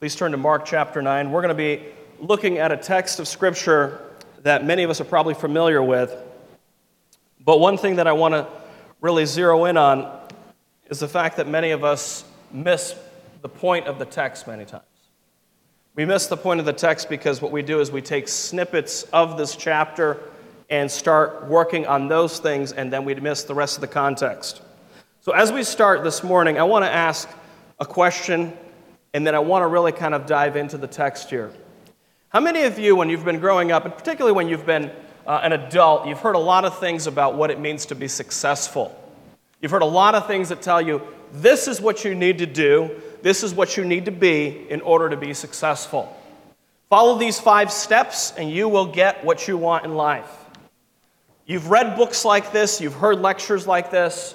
Please turn to Mark chapter 9. We're going to be looking at a text of Scripture that many of us are probably familiar with. But one thing that I want to really zero in on is the fact that many of us miss the point of the text many times. We miss the point of the text because what we do is we take snippets of this chapter and start working on those things, and then we miss the rest of the context. So, as we start this morning, I want to ask a question and then I want to really kind of dive into the text here. How many of you, when you've been growing up, and particularly when you've been uh, an adult, you've heard a lot of things about what it means to be successful? You've heard a lot of things that tell you this is what you need to do, this is what you need to be in order to be successful. Follow these five steps, and you will get what you want in life. You've read books like this, you've heard lectures like this,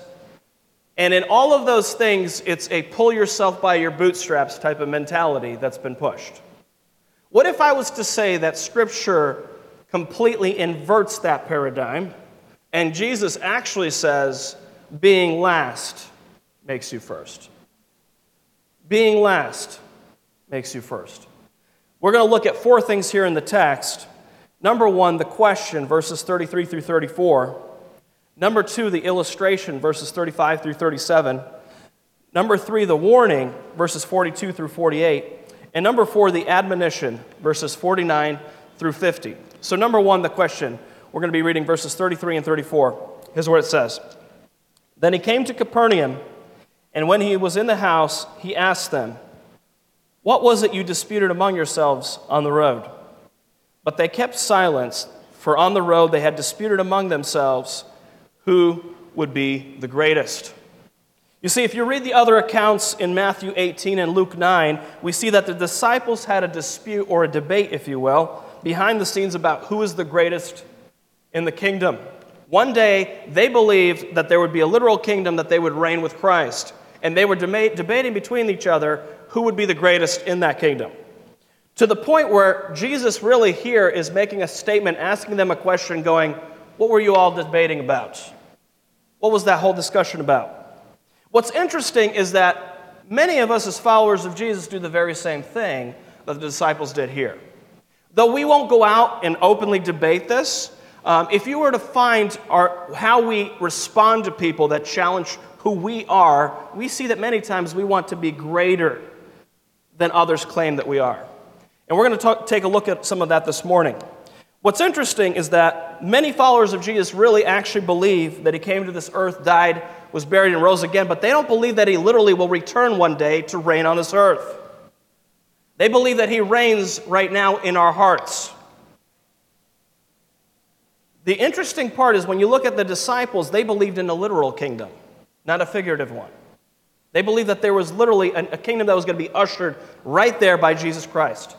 and in all of those things, it's a pull yourself by your bootstraps type of mentality that's been pushed. What if I was to say that Scripture completely inverts that paradigm, and Jesus actually says, being last makes you first? Being last makes you first. We're going to look at four things here in the text. Number one, the question, verses 33 through 34. Number two, the illustration, verses 35 through 37. Number three, the warning, verses 42 through 48. And number four, the admonition, verses 49 through 50. So, number one, the question. We're going to be reading verses 33 and 34. Here's what it says Then he came to Capernaum, and when he was in the house, he asked them, What was it you disputed among yourselves on the road? But they kept silence, for on the road they had disputed among themselves who would be the greatest. You see, if you read the other accounts in Matthew 18 and Luke 9, we see that the disciples had a dispute or a debate, if you will, behind the scenes about who is the greatest in the kingdom. One day, they believed that there would be a literal kingdom that they would reign with Christ. And they were debating between each other who would be the greatest in that kingdom. To the point where Jesus really here is making a statement, asking them a question, going, What were you all debating about? What was that whole discussion about? What's interesting is that many of us, as followers of Jesus, do the very same thing that the disciples did here. Though we won't go out and openly debate this, um, if you were to find our, how we respond to people that challenge who we are, we see that many times we want to be greater than others claim that we are. And we're going to talk, take a look at some of that this morning. What's interesting is that many followers of Jesus really actually believe that he came to this earth, died, was buried, and rose again, but they don't believe that he literally will return one day to reign on this earth. They believe that he reigns right now in our hearts. The interesting part is when you look at the disciples, they believed in a literal kingdom, not a figurative one. They believed that there was literally a kingdom that was going to be ushered right there by Jesus Christ.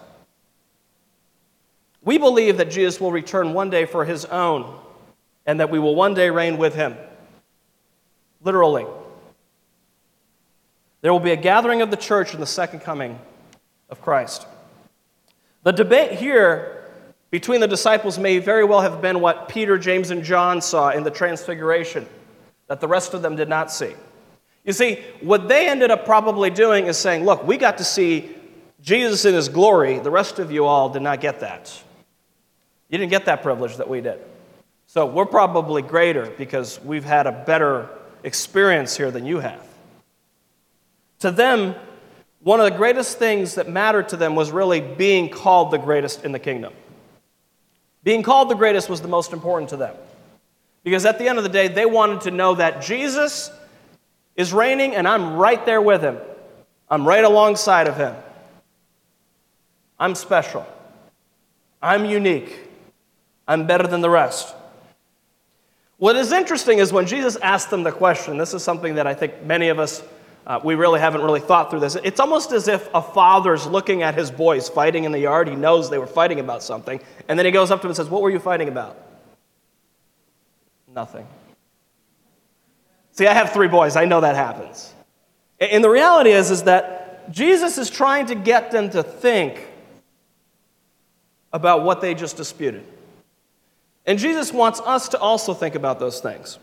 We believe that Jesus will return one day for his own and that we will one day reign with him. Literally. There will be a gathering of the church in the second coming of Christ. The debate here between the disciples may very well have been what Peter, James, and John saw in the Transfiguration that the rest of them did not see. You see, what they ended up probably doing is saying, Look, we got to see Jesus in his glory. The rest of you all did not get that. You didn't get that privilege that we did. So we're probably greater because we've had a better experience here than you have. To them, one of the greatest things that mattered to them was really being called the greatest in the kingdom. Being called the greatest was the most important to them. Because at the end of the day, they wanted to know that Jesus is reigning and I'm right there with him. I'm right alongside of him. I'm special. I'm unique. I'm better than the rest. What is interesting is when Jesus asked them the question, this is something that I think many of us, uh, we really haven't really thought through this. It's almost as if a father's looking at his boys fighting in the yard. He knows they were fighting about something. And then he goes up to them and says, What were you fighting about? Nothing. See, I have three boys. I know that happens. And the reality is, is that Jesus is trying to get them to think about what they just disputed. And Jesus wants us to also think about those things.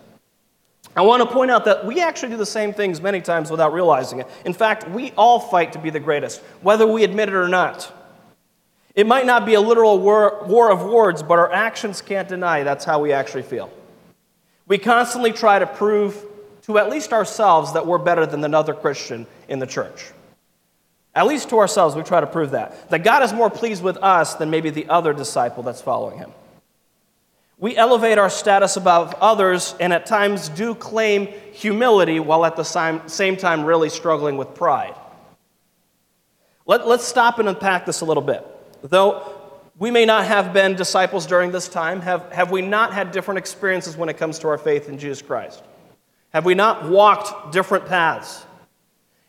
I want to point out that we actually do the same things many times without realizing it. In fact, we all fight to be the greatest, whether we admit it or not. It might not be a literal war, war, of words, but our actions can't deny that's how we actually feel. We constantly try to prove to at least ourselves that we're better than another Christian in the church. At least to ourselves, we try to prove that. That God is more pleased with us than maybe the other disciple that's following him. We elevate our status above others and at times do claim humility while at the same time really struggling with pride. Let, us stop and unpack this a little bit. Though we may not have been disciples during this time, have, have we not had different experiences when it comes to our faith in Jesus Christ? Have we not walked different paths?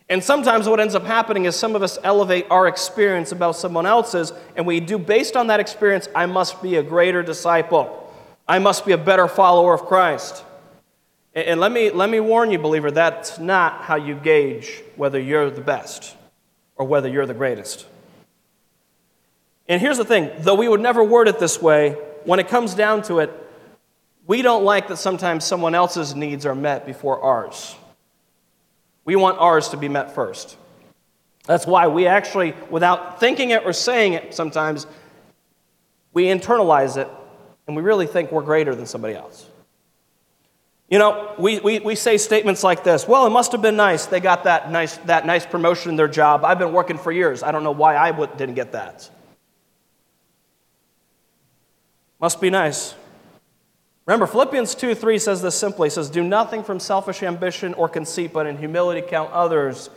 And sometimes what ends up happening is some of us elevate our experience above someone else's, and we do, based on that experience, I must be a greater disciple. I must be a better follower of Christ. And let me, let me warn you, believer, that's not how you gauge whether you're the best or whether you're the greatest. And here's the thing though we would never word it this way, when it comes down to it, we don't like that sometimes someone else's needs are met before ours. We want ours to be met first. That's why we actually, without thinking it or saying it sometimes, we internalize it and we really think we're greater than somebody else. You know, we, we, we say statements like this Well, it must have been nice. They got that nice, that nice promotion in their job. I've been working for years. I don't know why I didn't get that. Must be nice. Remember, Philippians 2 3 says this simply. It says, Do nothing from selfish ambition or conceit, but in humility count others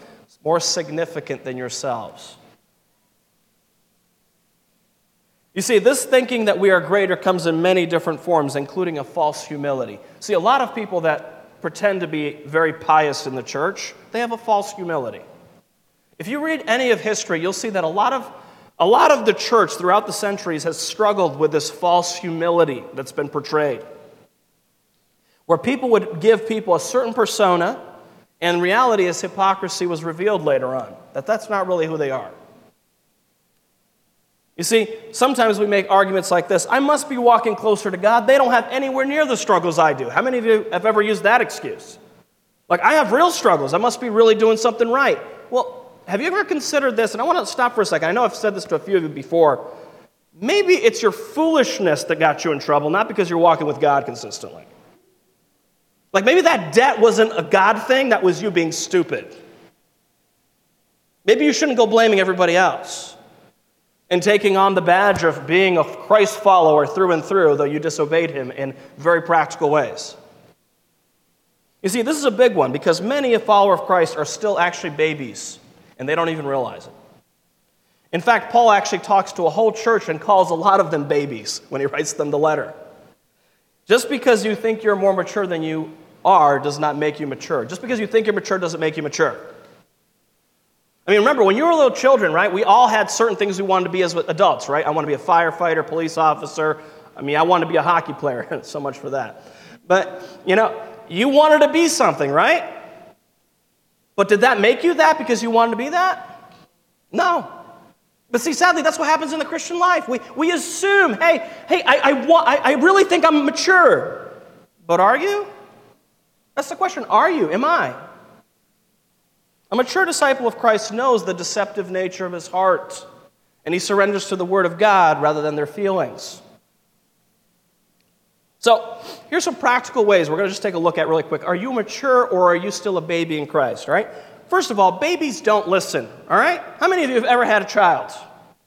more significant than yourselves. You see, this thinking that we are greater comes in many different forms, including a false humility. See, a lot of people that pretend to be very pious in the church, they have a false humility. If you read any of history, you'll see that a lot of, a lot of the church throughout the centuries has struggled with this false humility that's been portrayed. Where people would give people a certain persona, and reality, as hypocrisy was revealed later on, that that's not really who they are. You see, sometimes we make arguments like this I must be walking closer to God. They don't have anywhere near the struggles I do. How many of you have ever used that excuse? Like, I have real struggles. I must be really doing something right. Well, have you ever considered this? And I want to stop for a second. I know I've said this to a few of you before. Maybe it's your foolishness that got you in trouble, not because you're walking with God consistently. Like, maybe that debt wasn't a God thing, that was you being stupid. Maybe you shouldn't go blaming everybody else and taking on the badge of being a Christ follower through and through, though you disobeyed him in very practical ways. You see, this is a big one because many a follower of Christ are still actually babies, and they don't even realize it. In fact, Paul actually talks to a whole church and calls a lot of them babies when he writes them the letter. Just because you think you're more mature than you are does not make you mature. Just because you think you're mature doesn't make you mature. I mean, remember, when you were little children, right, we all had certain things we wanted to be as adults, right? I want to be a firefighter, police officer. I mean, I want to be a hockey player. so much for that. But, you know, you wanted to be something, right? But did that make you that because you wanted to be that? No. But see, sadly, that's what happens in the Christian life. We, we assume, hey, hey, I, I, want, I, I really think I'm mature. But are you? That's the question. Are you? Am I? A mature disciple of Christ knows the deceptive nature of his heart, and he surrenders to the Word of God rather than their feelings. So, here's some practical ways we're going to just take a look at really quick. Are you mature or are you still a baby in Christ, right? First of all, babies don't listen, all right? How many of you have ever had a child?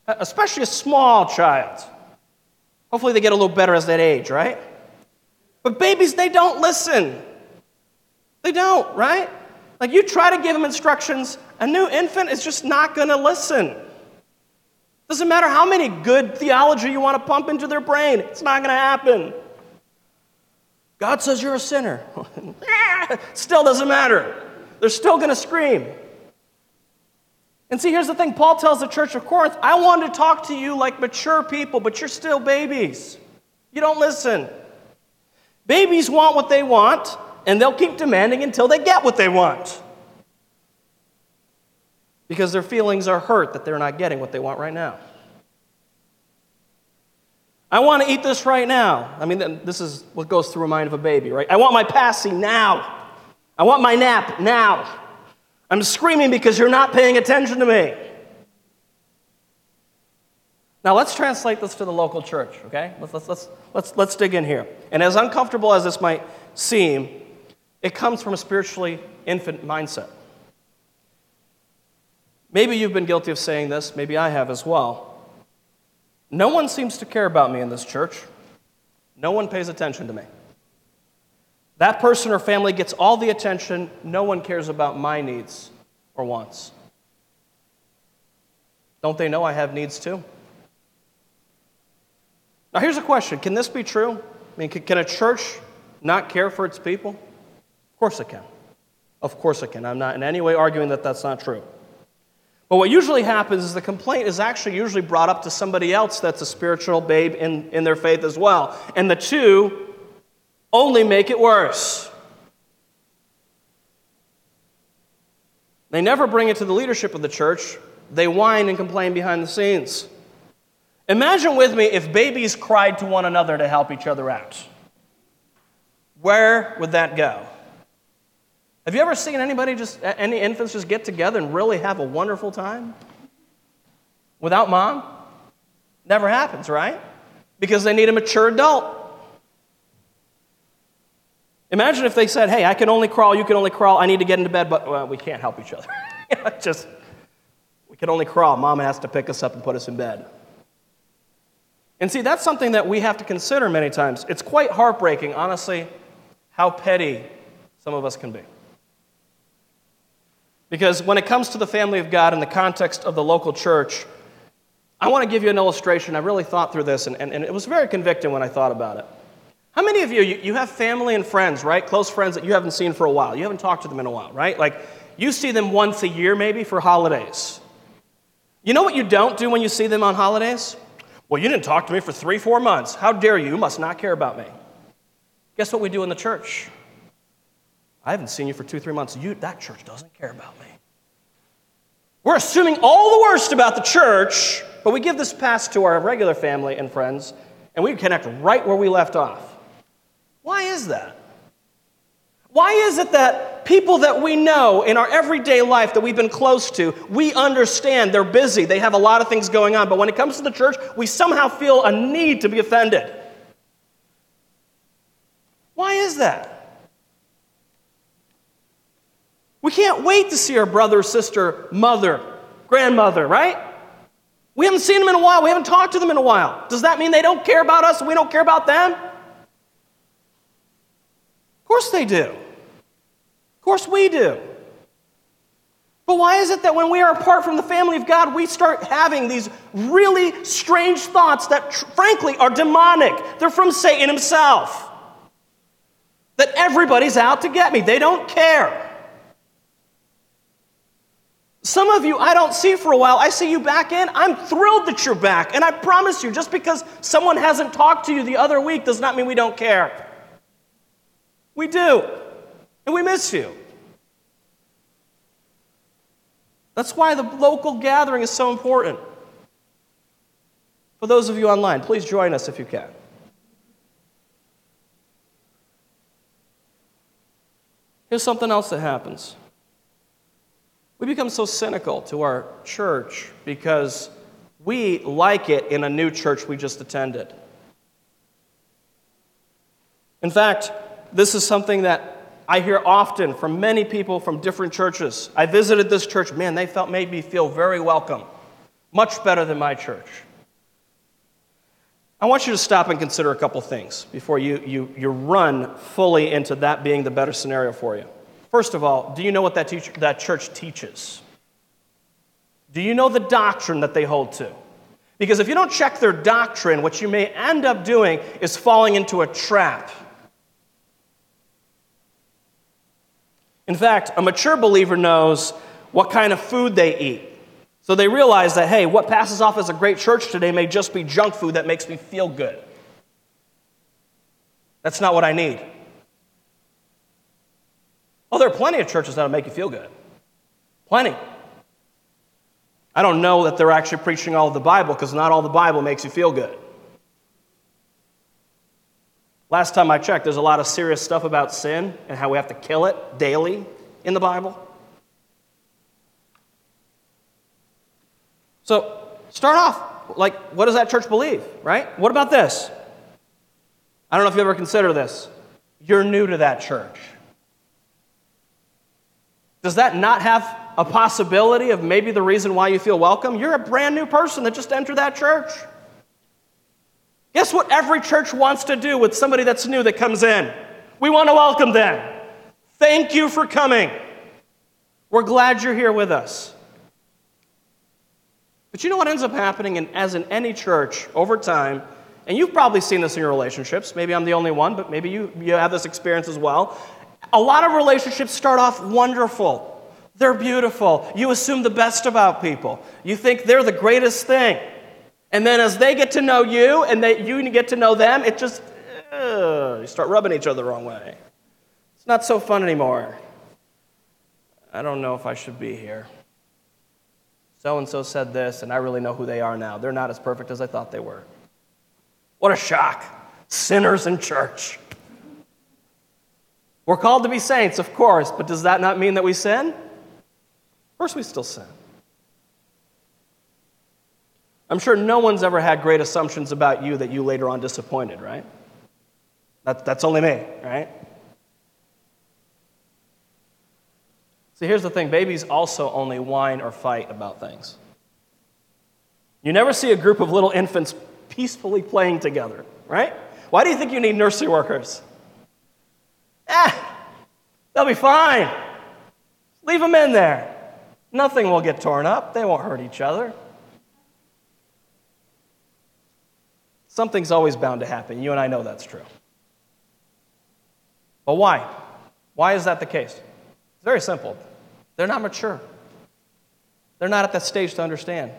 Especially a small child. Hopefully, they get a little better as that age, right? But babies, they don't listen. They don't, right? Like you try to give them instructions, a new infant is just not going to listen. Doesn't matter how many good theology you want to pump into their brain, it's not going to happen. God says you're a sinner. still doesn't matter. They're still going to scream. And see, here's the thing Paul tells the church of Corinth I want to talk to you like mature people, but you're still babies. You don't listen. Babies want what they want, and they'll keep demanding until they get what they want. Because their feelings are hurt that they're not getting what they want right now. I want to eat this right now. I mean, this is what goes through the mind of a baby, right? I want my passy now. I want my nap now. I'm screaming because you're not paying attention to me. Now, let's translate this to the local church, okay? Let's, let's, let's, let's, let's dig in here. And as uncomfortable as this might seem, it comes from a spiritually infant mindset. Maybe you've been guilty of saying this, maybe I have as well. No one seems to care about me in this church. No one pays attention to me. That person or family gets all the attention. No one cares about my needs or wants. Don't they know I have needs too? Now, here's a question Can this be true? I mean, can a church not care for its people? Of course it can. Of course it can. I'm not in any way arguing that that's not true. But what usually happens is the complaint is actually usually brought up to somebody else that's a spiritual babe in, in their faith as well. And the two only make it worse. They never bring it to the leadership of the church, they whine and complain behind the scenes. Imagine with me if babies cried to one another to help each other out. Where would that go? Have you ever seen anybody just, any infants just get together and really have a wonderful time? Without mom? Never happens, right? Because they need a mature adult. Imagine if they said, hey, I can only crawl, you can only crawl, I need to get into bed, but well, we can't help each other. just, we can only crawl. Mom has to pick us up and put us in bed. And see, that's something that we have to consider many times. It's quite heartbreaking, honestly, how petty some of us can be. Because when it comes to the family of God in the context of the local church, I want to give you an illustration. I really thought through this, and, and, and it was very convicting when I thought about it. How many of you, you, you have family and friends, right? Close friends that you haven't seen for a while. You haven't talked to them in a while, right? Like, you see them once a year maybe for holidays. You know what you don't do when you see them on holidays? Well, you didn't talk to me for three, four months. How dare you? You must not care about me. Guess what we do in the church? I haven't seen you for two, three months. You, that church doesn't care about me. We're assuming all the worst about the church, but we give this pass to our regular family and friends, and we connect right where we left off. Why is that? Why is it that people that we know in our everyday life that we've been close to, we understand they're busy, they have a lot of things going on, but when it comes to the church, we somehow feel a need to be offended? Why is that? We can't wait to see our brother, sister, mother, grandmother, right? We haven't seen them in a while. We haven't talked to them in a while. Does that mean they don't care about us and we don't care about them? Of course they do. Of course we do. But why is it that when we are apart from the family of God, we start having these really strange thoughts that, tr- frankly, are demonic? They're from Satan himself. That everybody's out to get me, they don't care. Some of you I don't see for a while. I see you back in. I'm thrilled that you're back. And I promise you, just because someone hasn't talked to you the other week does not mean we don't care. We do. And we miss you. That's why the local gathering is so important. For those of you online, please join us if you can. Here's something else that happens. We become so cynical to our church because we like it in a new church we just attended. In fact, this is something that I hear often from many people from different churches. I visited this church, man, they felt made me feel very welcome, much better than my church. I want you to stop and consider a couple things before you, you, you run fully into that being the better scenario for you. First of all, do you know what that, that church teaches? Do you know the doctrine that they hold to? Because if you don't check their doctrine, what you may end up doing is falling into a trap. In fact, a mature believer knows what kind of food they eat. So they realize that, hey, what passes off as a great church today may just be junk food that makes me feel good. That's not what I need. Oh, there are plenty of churches that'll make you feel good. Plenty. I don't know that they're actually preaching all of the Bible because not all the Bible makes you feel good. Last time I checked, there's a lot of serious stuff about sin and how we have to kill it daily in the Bible. So, start off like, what does that church believe, right? What about this? I don't know if you ever consider this. You're new to that church. Does that not have a possibility of maybe the reason why you feel welcome? You're a brand new person that just entered that church. Guess what every church wants to do with somebody that's new that comes in? We want to welcome them. Thank you for coming. We're glad you're here with us. But you know what ends up happening, in, as in any church over time, and you've probably seen this in your relationships. Maybe I'm the only one, but maybe you, you have this experience as well. A lot of relationships start off wonderful. They're beautiful. You assume the best about people. You think they're the greatest thing. And then as they get to know you and they, you get to know them, it just, you start rubbing each other the wrong way. It's not so fun anymore. I don't know if I should be here. So and so said this, and I really know who they are now. They're not as perfect as I thought they were. What a shock. Sinners in church. We're called to be saints, of course, but does that not mean that we sin? Of course, we still sin. I'm sure no one's ever had great assumptions about you that you later on disappointed, right? That, that's only me, right? See, here's the thing babies also only whine or fight about things. You never see a group of little infants peacefully playing together, right? Why do you think you need nursery workers? Eh, they'll be fine. Leave them in there. Nothing will get torn up, they won't hurt each other. Something's always bound to happen. You and I know that's true. But why? Why is that the case? It's very simple. They're not mature, they're not at that stage to understand.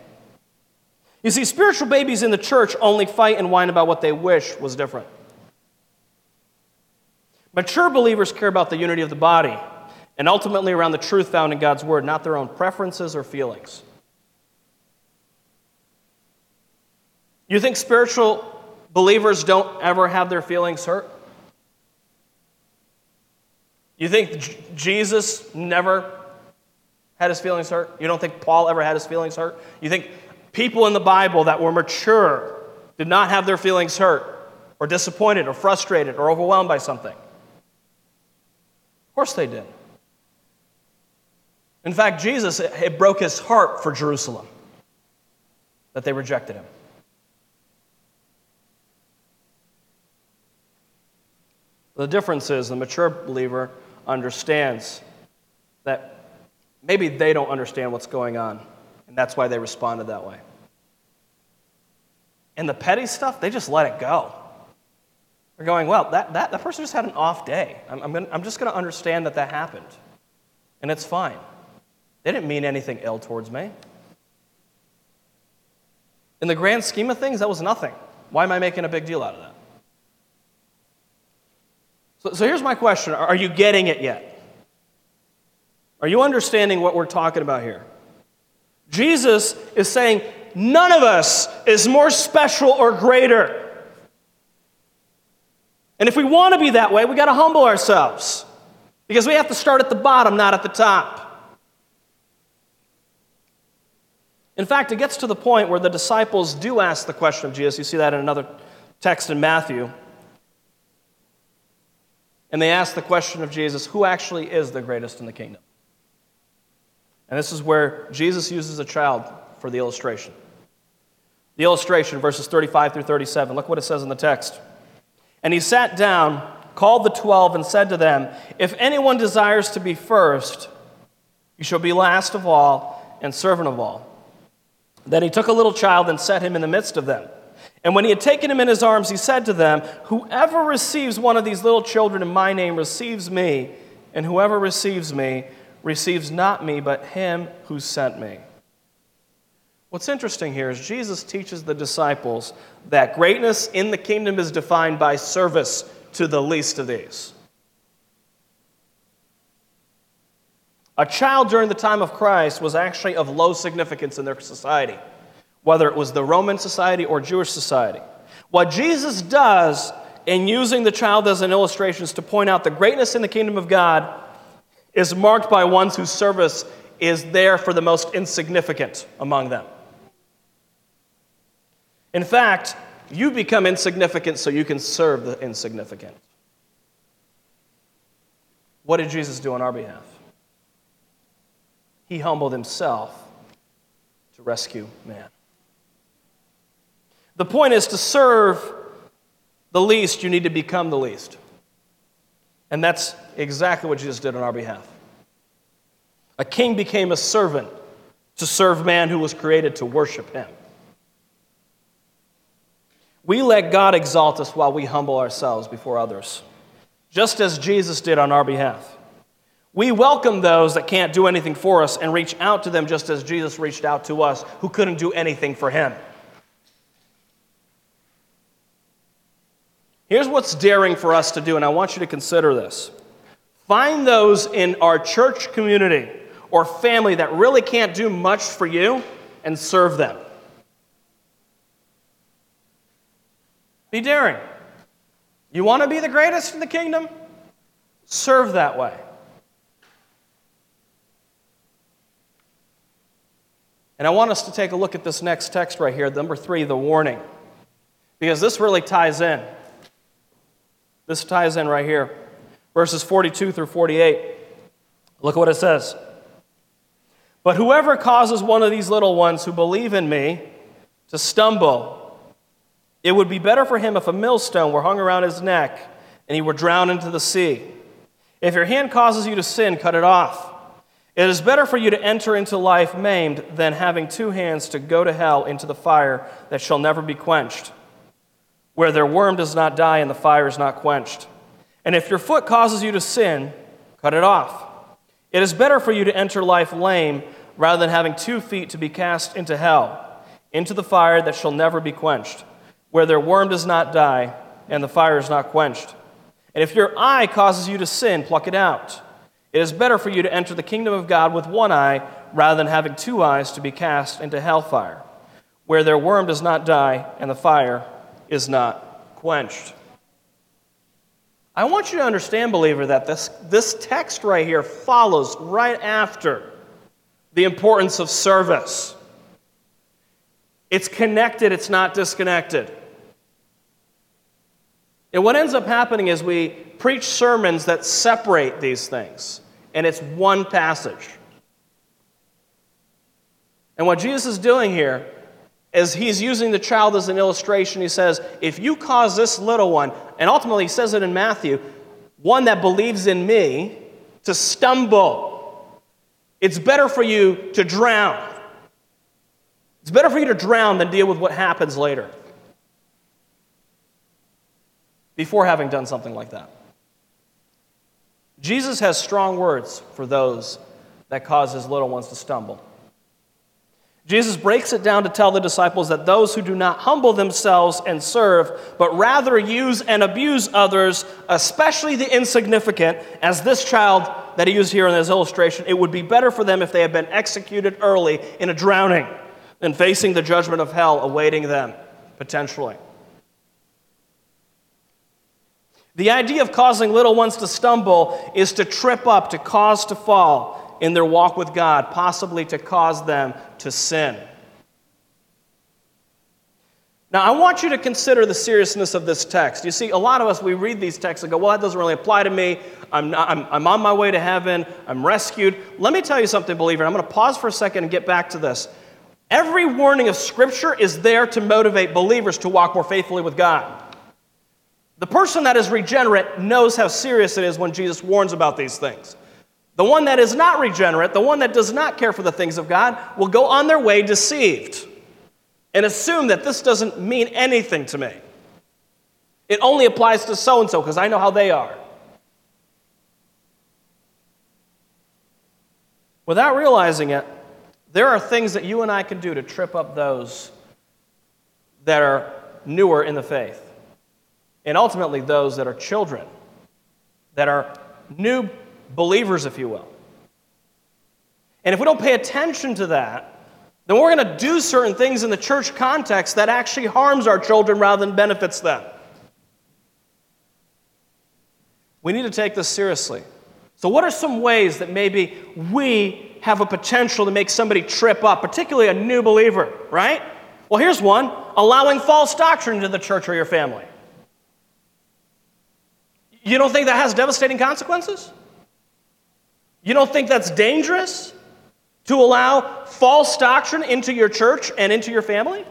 You see, spiritual babies in the church only fight and whine about what they wish was different. Mature believers care about the unity of the body and ultimately around the truth found in God's word, not their own preferences or feelings. You think spiritual believers don't ever have their feelings hurt? You think J- Jesus never had his feelings hurt? You don't think Paul ever had his feelings hurt? You think people in the Bible that were mature did not have their feelings hurt or disappointed or frustrated or overwhelmed by something? Course they did. In fact, Jesus, it broke his heart for Jerusalem that they rejected him. The difference is the mature believer understands that maybe they don't understand what's going on, and that's why they responded that way. And the petty stuff, they just let it go. They're going, well, that, that, that person just had an off day. I'm, I'm, gonna, I'm just going to understand that that happened, and it's fine. They didn't mean anything ill towards me. In the grand scheme of things, that was nothing. Why am I making a big deal out of that? So, so here's my question Are you getting it yet? Are you understanding what we're talking about here? Jesus is saying, None of us is more special or greater. And if we want to be that way, we got to humble ourselves because we have to start at the bottom, not at the top. In fact, it gets to the point where the disciples do ask the question of Jesus. You see that in another text in Matthew. And they ask the question of Jesus who actually is the greatest in the kingdom? And this is where Jesus uses a child for the illustration. The illustration, verses 35 through 37. Look what it says in the text. And he sat down, called the twelve, and said to them, If anyone desires to be first, he shall be last of all and servant of all. Then he took a little child and set him in the midst of them. And when he had taken him in his arms, he said to them, Whoever receives one of these little children in my name receives me, and whoever receives me receives not me, but him who sent me. What's interesting here is Jesus teaches the disciples that greatness in the kingdom is defined by service to the least of these. A child during the time of Christ was actually of low significance in their society whether it was the Roman society or Jewish society. What Jesus does in using the child as an illustration is to point out the greatness in the kingdom of God is marked by ones whose service is there for the most insignificant among them. In fact, you become insignificant so you can serve the insignificant. What did Jesus do on our behalf? He humbled himself to rescue man. The point is to serve the least, you need to become the least. And that's exactly what Jesus did on our behalf. A king became a servant to serve man who was created to worship him. We let God exalt us while we humble ourselves before others, just as Jesus did on our behalf. We welcome those that can't do anything for us and reach out to them just as Jesus reached out to us who couldn't do anything for him. Here's what's daring for us to do, and I want you to consider this. Find those in our church community or family that really can't do much for you and serve them. Be daring. You want to be the greatest in the kingdom? Serve that way. And I want us to take a look at this next text right here, number three, the warning, because this really ties in. This ties in right here. Verses 42 through 48. Look at what it says. But whoever causes one of these little ones who believe in me to stumble, it would be better for him if a millstone were hung around his neck and he were drowned into the sea. If your hand causes you to sin, cut it off. It is better for you to enter into life maimed than having two hands to go to hell into the fire that shall never be quenched where their worm does not die and the fire is not quenched. And if your foot causes you to sin, cut it off. It is better for you to enter life lame rather than having two feet to be cast into hell, into the fire that shall never be quenched, where their worm does not die and the fire is not quenched. And if your eye causes you to sin, pluck it out. It is better for you to enter the kingdom of God with one eye rather than having two eyes to be cast into hellfire, where their worm does not die and the fire is not quenched. I want you to understand, believer, that this, this text right here follows right after the importance of service. It's connected, it's not disconnected. And what ends up happening is we preach sermons that separate these things, and it's one passage. And what Jesus is doing here is he's using the child as an illustration, he says, If you cause this little one, and ultimately he says it in Matthew, one that believes in me, to stumble, it's better for you to drown. It's better for you to drown than deal with what happens later before having done something like that. Jesus has strong words for those that cause his little ones to stumble. Jesus breaks it down to tell the disciples that those who do not humble themselves and serve, but rather use and abuse others, especially the insignificant, as this child that he used here in this illustration, it would be better for them if they had been executed early in a drowning than facing the judgment of hell awaiting them, potentially. The idea of causing little ones to stumble is to trip up, to cause to fall in their walk with God, possibly to cause them to sin. Now, I want you to consider the seriousness of this text. You see, a lot of us, we read these texts and go, well, that doesn't really apply to me. I'm, not, I'm, I'm on my way to heaven. I'm rescued. Let me tell you something, believer. I'm going to pause for a second and get back to this. Every warning of Scripture is there to motivate believers to walk more faithfully with God. The person that is regenerate knows how serious it is when Jesus warns about these things. The one that is not regenerate, the one that does not care for the things of God, will go on their way deceived and assume that this doesn't mean anything to me. It only applies to so and so because I know how they are. Without realizing it, there are things that you and I can do to trip up those that are newer in the faith, and ultimately those that are children, that are new believers, if you will. And if we don't pay attention to that, then we're going to do certain things in the church context that actually harms our children rather than benefits them. We need to take this seriously. So, what are some ways that maybe we have a potential to make somebody trip up, particularly a new believer, right? Well, here's one allowing false doctrine into the church or your family. You don't think that has devastating consequences? You don't think that's dangerous to allow false doctrine into your church and into your family?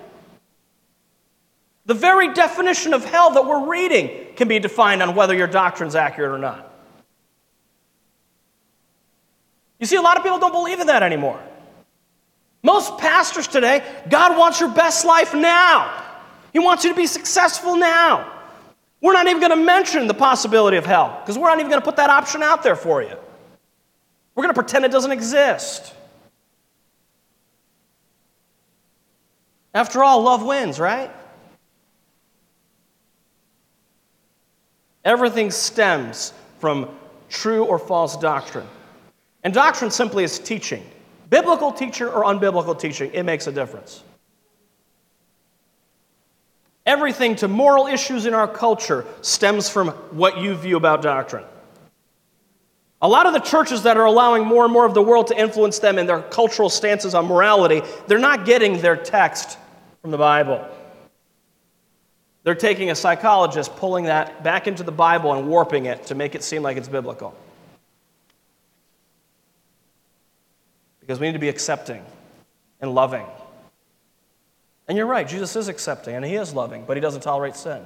The very definition of hell that we're reading can be defined on whether your doctrine's accurate or not. You see, a lot of people don't believe in that anymore. Most pastors today, God wants your best life now. He wants you to be successful now. We're not even going to mention the possibility of hell because we're not even going to put that option out there for you. We're going to pretend it doesn't exist. After all, love wins, right? Everything stems from true or false doctrine. And doctrine simply is teaching. Biblical teaching or unbiblical teaching, it makes a difference. Everything to moral issues in our culture stems from what you view about doctrine. A lot of the churches that are allowing more and more of the world to influence them in their cultural stances on morality, they're not getting their text from the Bible. They're taking a psychologist, pulling that back into the Bible and warping it to make it seem like it's biblical. Because we need to be accepting and loving. And you're right, Jesus is accepting and he is loving, but he doesn't tolerate sin.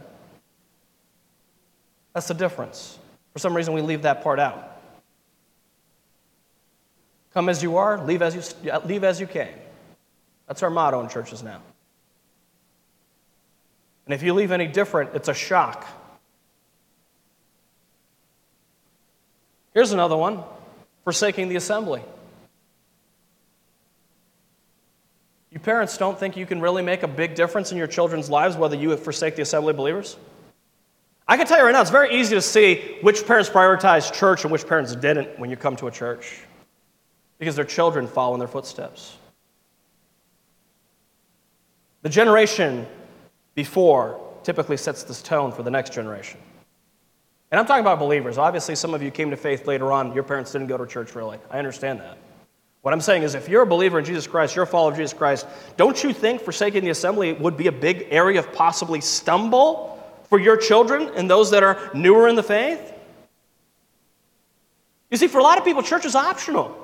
That's the difference. For some reason, we leave that part out. Come as you are, leave as you, leave as you came. That's our motto in churches now. And if you leave any different, it's a shock. Here's another one forsaking the assembly. You parents don't think you can really make a big difference in your children's lives whether you forsake the assembly of believers? I can tell you right now, it's very easy to see which parents prioritize church and which parents didn't when you come to a church because their children follow in their footsteps. The generation before typically sets this tone for the next generation. And I'm talking about believers. Obviously, some of you came to faith later on. Your parents didn't go to church really. I understand that. What I'm saying is, if you're a believer in Jesus Christ, you're a follower of Jesus Christ, don't you think forsaking the assembly would be a big area of possibly stumble for your children and those that are newer in the faith? You see, for a lot of people, church is optional.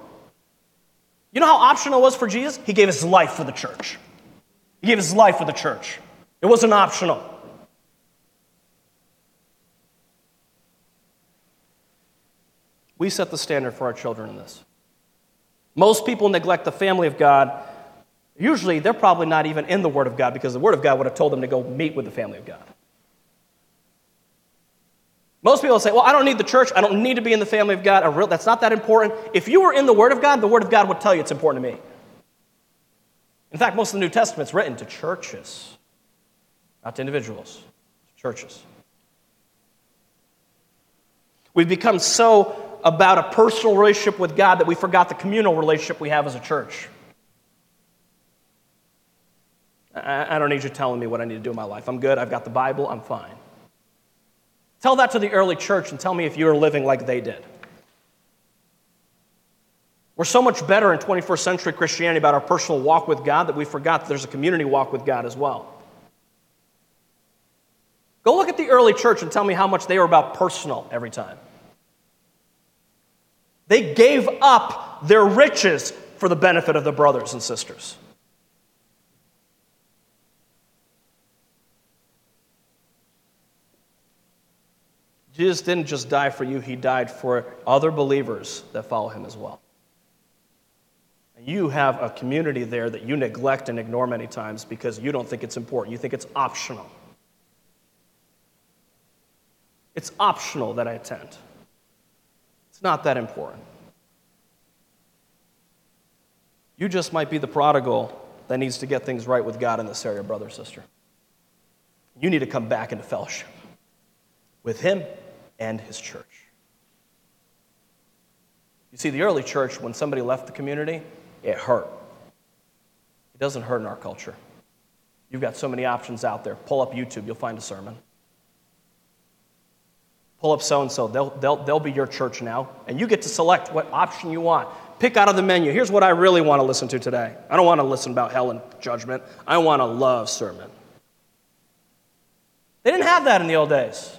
You know how optional it was for Jesus? He gave his life for the church. He gave his life for the church. It wasn't optional. We set the standard for our children in this. Most people neglect the family of God. Usually, they're probably not even in the Word of God because the Word of God would have told them to go meet with the family of God. Most people say, Well, I don't need the church. I don't need to be in the family of God. Real, that's not that important. If you were in the Word of God, the Word of God would tell you it's important to me. In fact, most of the New Testament's written to churches, not to individuals, churches. We've become so about a personal relationship with God that we forgot the communal relationship we have as a church. I, don't need you telling me what I need to do in my life. I'm good. I've got the Bible. I'm fine. Tell that to the early church and tell me if you are living like they did. We're so much better in 21st century Christianity about our personal walk with God that we forgot that there's a community walk with God as well. Go look at the early church and tell me how much they were about personal every time. They gave up their riches for the benefit of the brothers and sisters. Jesus didn't just die for you, he died for other believers that follow him as well. And you have a community there that you neglect and ignore many times because you don't think it's important. You think it's optional. It's optional that I attend. It's not that important. You just might be the prodigal that needs to get things right with God in this area, brother, sister. You need to come back into fellowship with Him and His church. You see, the early church, when somebody left the community, it hurt. It doesn't hurt in our culture. You've got so many options out there. Pull up YouTube, you'll find a sermon. Pull up so and so. They'll, they'll, they'll be your church now. And you get to select what option you want. Pick out of the menu. Here's what I really want to listen to today. I don't want to listen about hell and judgment. I want a love sermon. They didn't have that in the old days.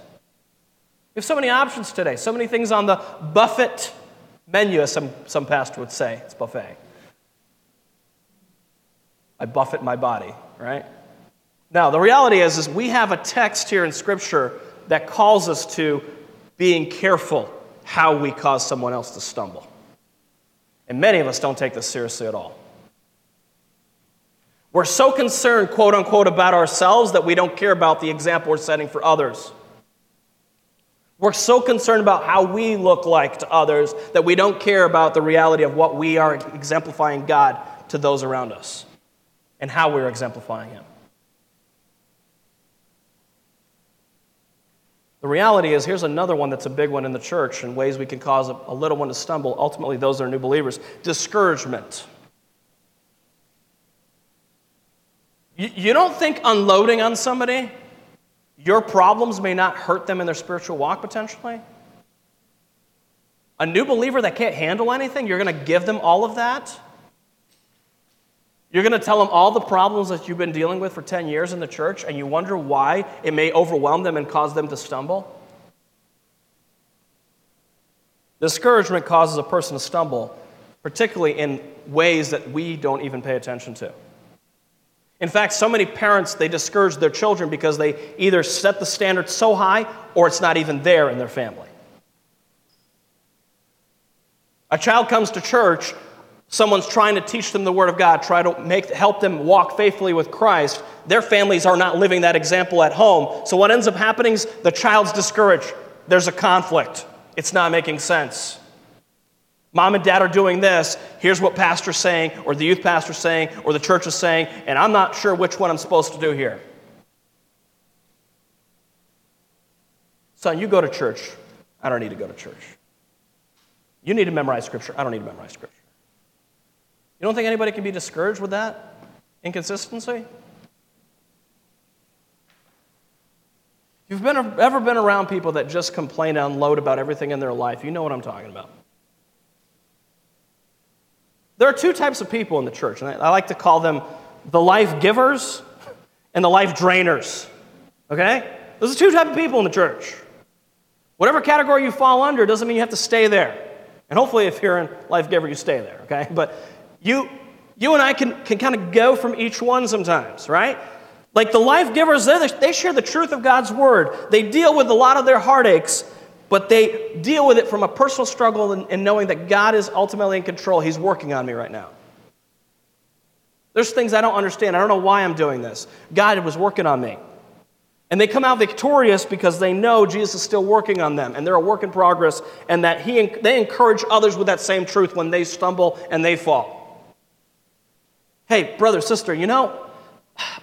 We have so many options today, so many things on the buffet menu, as some, some pastor would say. It's buffet. I buffet my body, right? Now, the reality is, is we have a text here in Scripture that calls us to being careful how we cause someone else to stumble. And many of us don't take this seriously at all. We're so concerned, quote unquote, about ourselves that we don't care about the example we're setting for others. We're so concerned about how we look like to others that we don't care about the reality of what we are exemplifying God to those around us and how we're exemplifying Him. The reality is, here's another one that's a big one in the church and ways we can cause a, a little one to stumble. Ultimately, those that are new believers discouragement. You, you don't think unloading on somebody, your problems may not hurt them in their spiritual walk potentially? A new believer that can't handle anything, you're going to give them all of that? You're going to tell them all the problems that you've been dealing with for 10 years in the church, and you wonder why it may overwhelm them and cause them to stumble? Discouragement causes a person to stumble, particularly in ways that we don't even pay attention to. In fact, so many parents, they discourage their children because they either set the standard so high or it's not even there in their family. A child comes to church someone's trying to teach them the Word of God, try to make, help them walk faithfully with Christ, their families are not living that example at home. So what ends up happening is the child's discouraged. There's a conflict. It's not making sense. Mom and dad are doing this. Here's what pastor's saying, or the youth pastor's saying, or the church is saying, and I'm not sure which one I'm supposed to do here. Son, you go to church. I don't need to go to church. You need to memorize scripture. I don't need to memorize scripture. You don't think anybody can be discouraged with that inconsistency? You've been, ever been around people that just complain and unload about everything in their life, you know what I'm talking about. There are two types of people in the church, and I like to call them the life givers and the life drainers. Okay? Those are two types of people in the church. Whatever category you fall under doesn't mean you have to stay there. And hopefully, if you're in life giver, you stay there, okay? But you, you and I can, can kind of go from each one sometimes, right? Like the life givers, they share the truth of God's word. They deal with a lot of their heartaches, but they deal with it from a personal struggle and, and knowing that God is ultimately in control. He's working on me right now. There's things I don't understand. I don't know why I'm doing this. God was working on me. And they come out victorious because they know Jesus is still working on them and they're a work in progress, and that he, they encourage others with that same truth when they stumble and they fall. Hey, brother, sister, you know,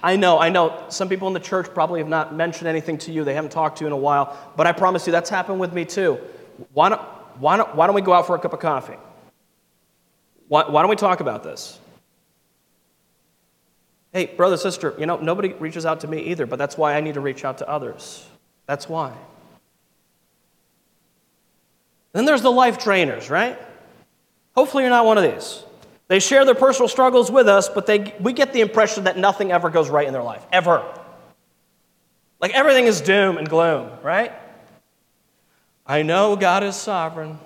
I know, I know some people in the church probably have not mentioned anything to you. They haven't talked to you in a while, but I promise you that's happened with me too. Why don't, why don't, why don't we go out for a cup of coffee? Why, why don't we talk about this? Hey, brother, sister, you know, nobody reaches out to me either, but that's why I need to reach out to others. That's why. Then there's the life drainers, right? Hopefully, you're not one of these. They share their personal struggles with us, but they, we get the impression that nothing ever goes right in their life, ever. Like everything is doom and gloom, right? I know God is sovereign,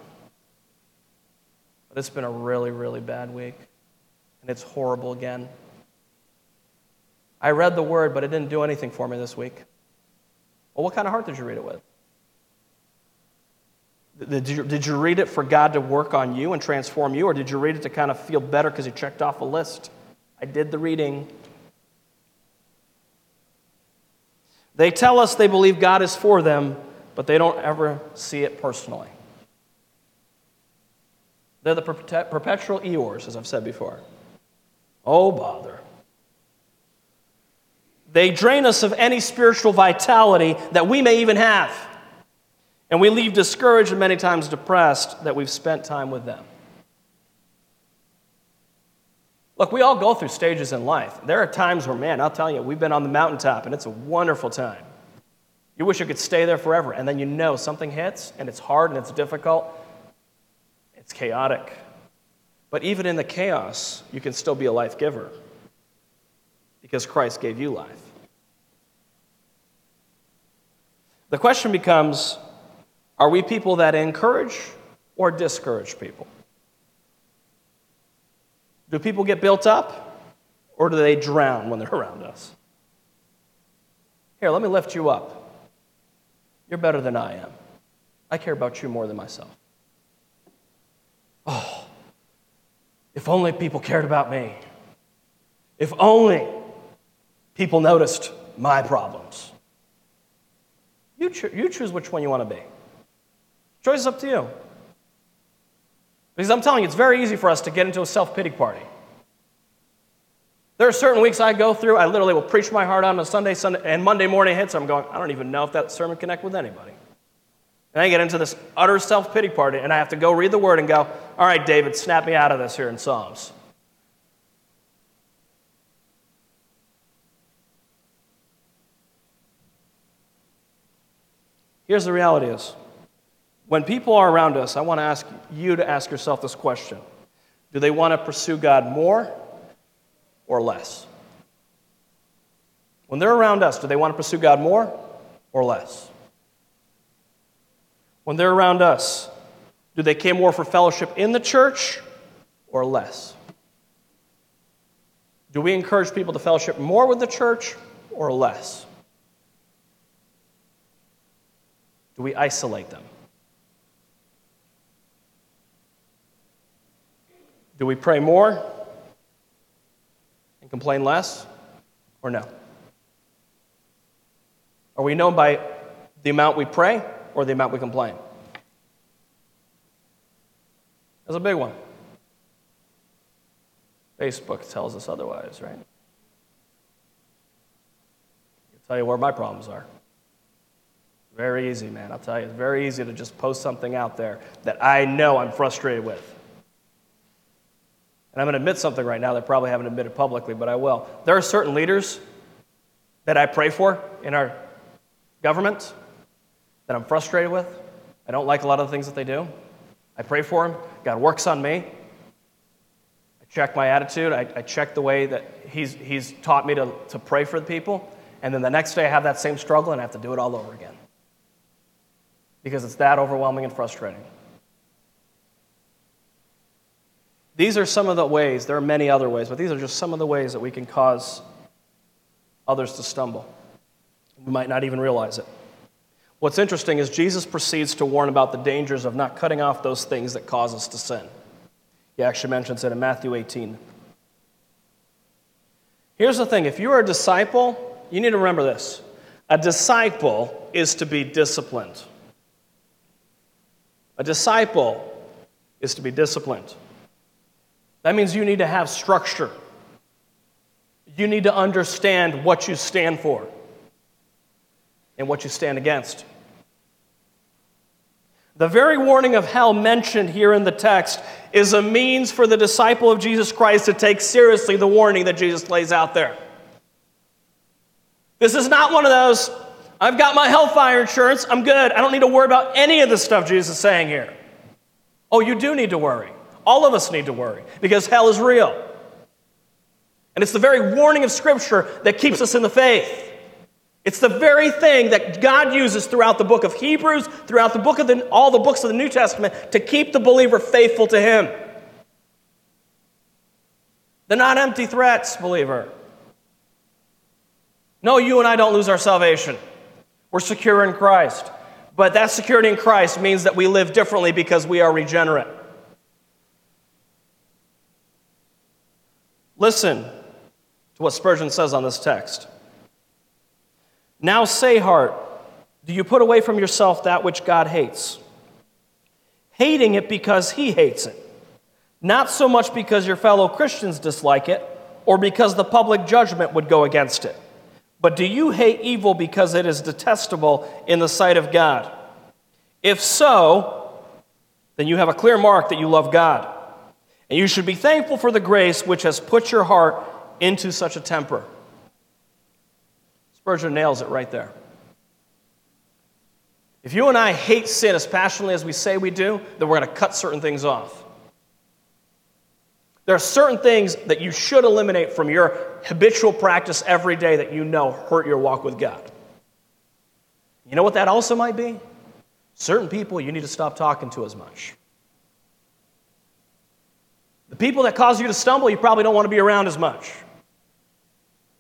but it's been a really, really bad week, and it's horrible again. I read the word, but it didn't do anything for me this week. Well, what kind of heart did you read it with? Did you, did you read it for God to work on you and transform you, or did you read it to kind of feel better because you checked off a list? I did the reading. They tell us they believe God is for them, but they don't ever see it personally. They're the perpetual Eeyores, as I've said before. Oh, bother. They drain us of any spiritual vitality that we may even have. And we leave discouraged and many times depressed that we've spent time with them. Look, we all go through stages in life. There are times where, man, I'll tell you, we've been on the mountaintop and it's a wonderful time. You wish you could stay there forever, and then you know something hits, and it's hard and it's difficult, it's chaotic. But even in the chaos, you can still be a life giver because Christ gave you life. The question becomes are we people that encourage or discourage people? Do people get built up or do they drown when they're around us? Here, let me lift you up. You're better than I am. I care about you more than myself. Oh, if only people cared about me. If only people noticed my problems. You, cho- you choose which one you want to be. Choice is up to you. Because I'm telling you, it's very easy for us to get into a self pity party. There are certain weeks I go through, I literally will preach my heart out on a Sunday, Sunday, and Monday morning hits, I'm going, I don't even know if that sermon connect with anybody. And I get into this utter self pity party, and I have to go read the word and go, All right, David, snap me out of this here in Psalms. Here's the reality is when people are around us, I want to ask you to ask yourself this question Do they want to pursue God more or less? When they're around us, do they want to pursue God more or less? When they're around us, do they care more for fellowship in the church or less? Do we encourage people to fellowship more with the church or less? Do we isolate them? Do we pray more and complain less or no? Are we known by the amount we pray or the amount we complain? That's a big one. Facebook tells us otherwise, right? I'll tell you where my problems are. Very easy, man. I'll tell you. It's very easy to just post something out there that I know I'm frustrated with. And I'm going to admit something right now that I probably haven't admitted publicly, but I will. There are certain leaders that I pray for in our government that I'm frustrated with. I don't like a lot of the things that they do. I pray for them. God works on me. I check my attitude. I, I check the way that he's, he's taught me to, to pray for the people. And then the next day I have that same struggle and I have to do it all over again because it's that overwhelming and frustrating. These are some of the ways, there are many other ways, but these are just some of the ways that we can cause others to stumble. We might not even realize it. What's interesting is Jesus proceeds to warn about the dangers of not cutting off those things that cause us to sin. He actually mentions it in Matthew 18. Here's the thing if you are a disciple, you need to remember this. A disciple is to be disciplined. A disciple is to be disciplined. That means you need to have structure. You need to understand what you stand for and what you stand against. The very warning of hell mentioned here in the text is a means for the disciple of Jesus Christ to take seriously the warning that Jesus lays out there. This is not one of those, I've got my hellfire insurance. I'm good. I don't need to worry about any of the stuff Jesus is saying here. Oh, you do need to worry. All of us need to worry because hell is real. And it's the very warning of Scripture that keeps us in the faith. It's the very thing that God uses throughout the book of Hebrews, throughout the book of the, all the books of the New Testament, to keep the believer faithful to Him. They're not empty threats, believer. No, you and I don't lose our salvation. We're secure in Christ. But that security in Christ means that we live differently because we are regenerate. Listen to what Spurgeon says on this text. Now say, heart, do you put away from yourself that which God hates? Hating it because he hates it, not so much because your fellow Christians dislike it or because the public judgment would go against it. But do you hate evil because it is detestable in the sight of God? If so, then you have a clear mark that you love God. And you should be thankful for the grace which has put your heart into such a temper. Spurgeon nails it right there. If you and I hate sin as passionately as we say we do, then we're going to cut certain things off. There are certain things that you should eliminate from your habitual practice every day that you know hurt your walk with God. You know what that also might be? Certain people you need to stop talking to as much. The people that cause you to stumble, you probably don't want to be around as much.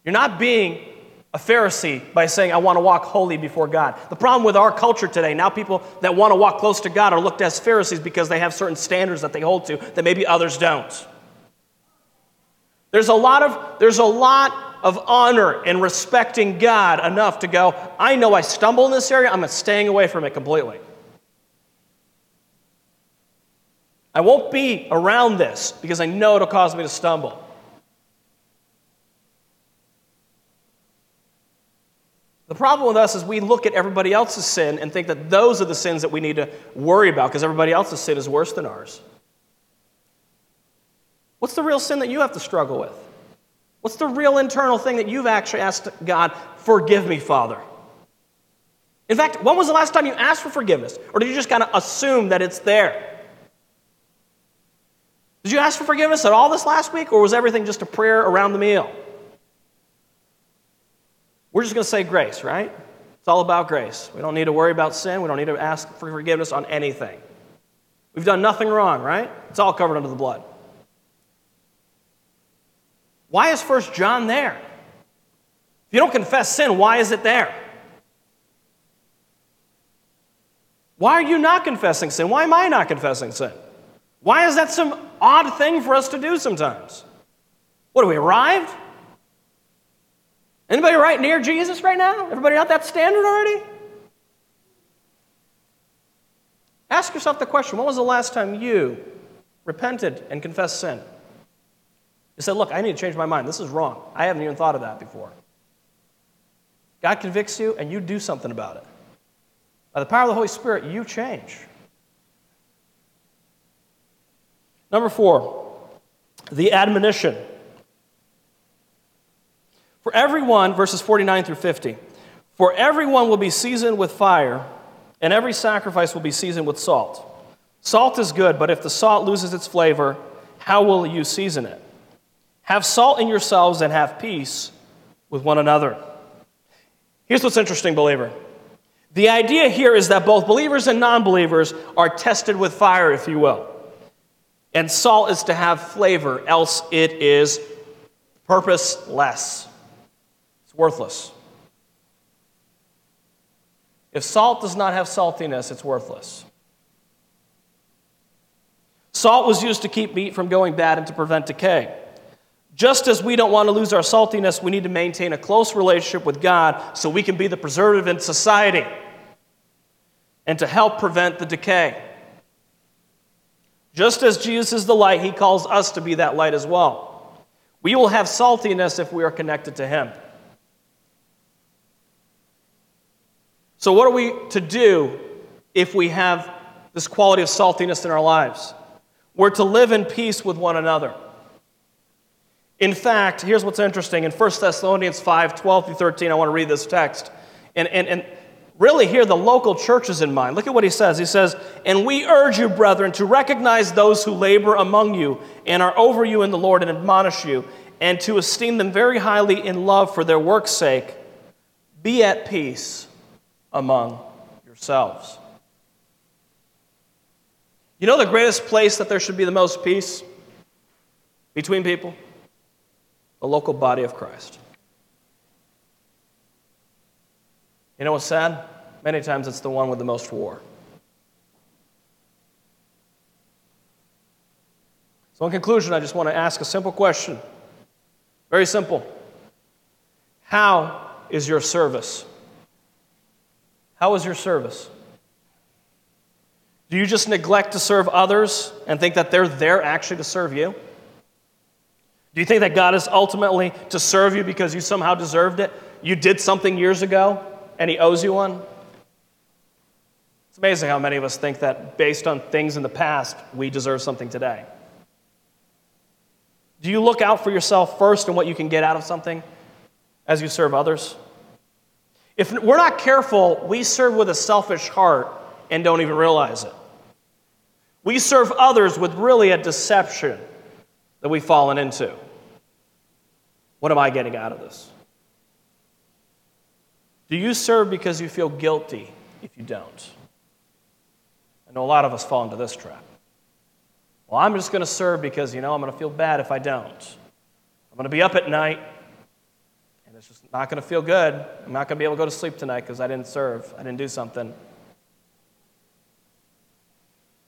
You're not being a Pharisee by saying, I want to walk holy before God. The problem with our culture today, now people that want to walk close to God are looked as Pharisees because they have certain standards that they hold to that maybe others don't. There's a lot of, there's a lot of honor in respecting God enough to go, I know I stumble in this area, I'm staying away from it completely. I won't be around this because I know it'll cause me to stumble. The problem with us is we look at everybody else's sin and think that those are the sins that we need to worry about because everybody else's sin is worse than ours. What's the real sin that you have to struggle with? What's the real internal thing that you've actually asked God, forgive me, Father? In fact, when was the last time you asked for forgiveness? Or did you just kind of assume that it's there? Did you ask for forgiveness at all this last week, or was everything just a prayer around the meal? We're just going to say grace, right? It's all about grace. We don't need to worry about sin. We don't need to ask for forgiveness on anything. We've done nothing wrong, right? It's all covered under the blood. Why is First John there? If you don't confess sin, why is it there? Why are you not confessing sin? Why am I not confessing sin? Why is that some odd thing for us to do sometimes? What, are we arrived? Anybody right near Jesus right now? Everybody at that standard already? Ask yourself the question when was the last time you repented and confessed sin? You said, Look, I need to change my mind. This is wrong. I haven't even thought of that before. God convicts you, and you do something about it. By the power of the Holy Spirit, you change. Number four, the admonition. For everyone, verses 49 through 50, for everyone will be seasoned with fire, and every sacrifice will be seasoned with salt. Salt is good, but if the salt loses its flavor, how will you season it? Have salt in yourselves and have peace with one another. Here's what's interesting, believer. The idea here is that both believers and non believers are tested with fire, if you will. And salt is to have flavor, else it is purposeless It's worthless. If salt does not have saltiness, it's worthless. Salt was used to keep meat from going bad and to prevent decay. Just as we don't want to lose our saltiness, we need to maintain a close relationship with God so we can be the preservative in society and to help prevent the decay. Just as Jesus is the light, he calls us to be that light as well. We will have saltiness if we are connected to him. So, what are we to do if we have this quality of saltiness in our lives? We're to live in peace with one another. In fact, here's what's interesting. In 1 Thessalonians 5 12 through 13, I want to read this text. And, and, and really, here, the local churches in mind. Look at what he says. He says, And we urge you, brethren, to recognize those who labor among you and are over you in the Lord and admonish you, and to esteem them very highly in love for their work's sake. Be at peace among yourselves. You know the greatest place that there should be the most peace between people? The local body of Christ. You know what's sad? Many times it's the one with the most war. So, in conclusion, I just want to ask a simple question. Very simple. How is your service? How is your service? Do you just neglect to serve others and think that they're there actually to serve you? Do you think that God is ultimately to serve you because you somehow deserved it? You did something years ago and He owes you one? It's amazing how many of us think that based on things in the past, we deserve something today. Do you look out for yourself first and what you can get out of something as you serve others? If we're not careful, we serve with a selfish heart and don't even realize it. We serve others with really a deception that we've fallen into. What am I getting out of this? Do you serve because you feel guilty if you don't? I know a lot of us fall into this trap. Well, I'm just going to serve because, you know, I'm going to feel bad if I don't. I'm going to be up at night, and it's just not going to feel good. I'm not going to be able to go to sleep tonight because I didn't serve, I didn't do something.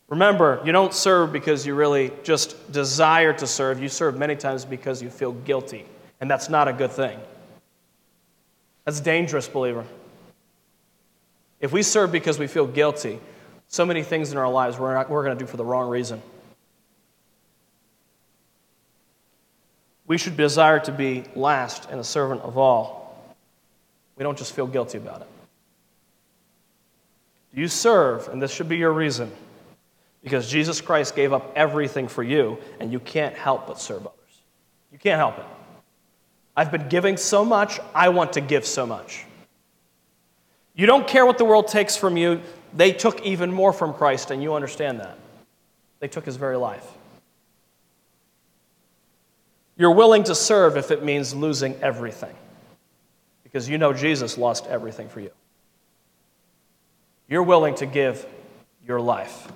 Remember, you don't serve because you really just desire to serve. You serve many times because you feel guilty, and that's not a good thing. That's dangerous, believer. If we serve because we feel guilty, so many things in our lives we're, we're going to do for the wrong reason. We should desire to be last and a servant of all. We don't just feel guilty about it. You serve, and this should be your reason, because Jesus Christ gave up everything for you, and you can't help but serve others. You can't help it. I've been giving so much, I want to give so much. You don't care what the world takes from you. They took even more from Christ, and you understand that. They took his very life. You're willing to serve if it means losing everything, because you know Jesus lost everything for you. You're willing to give your life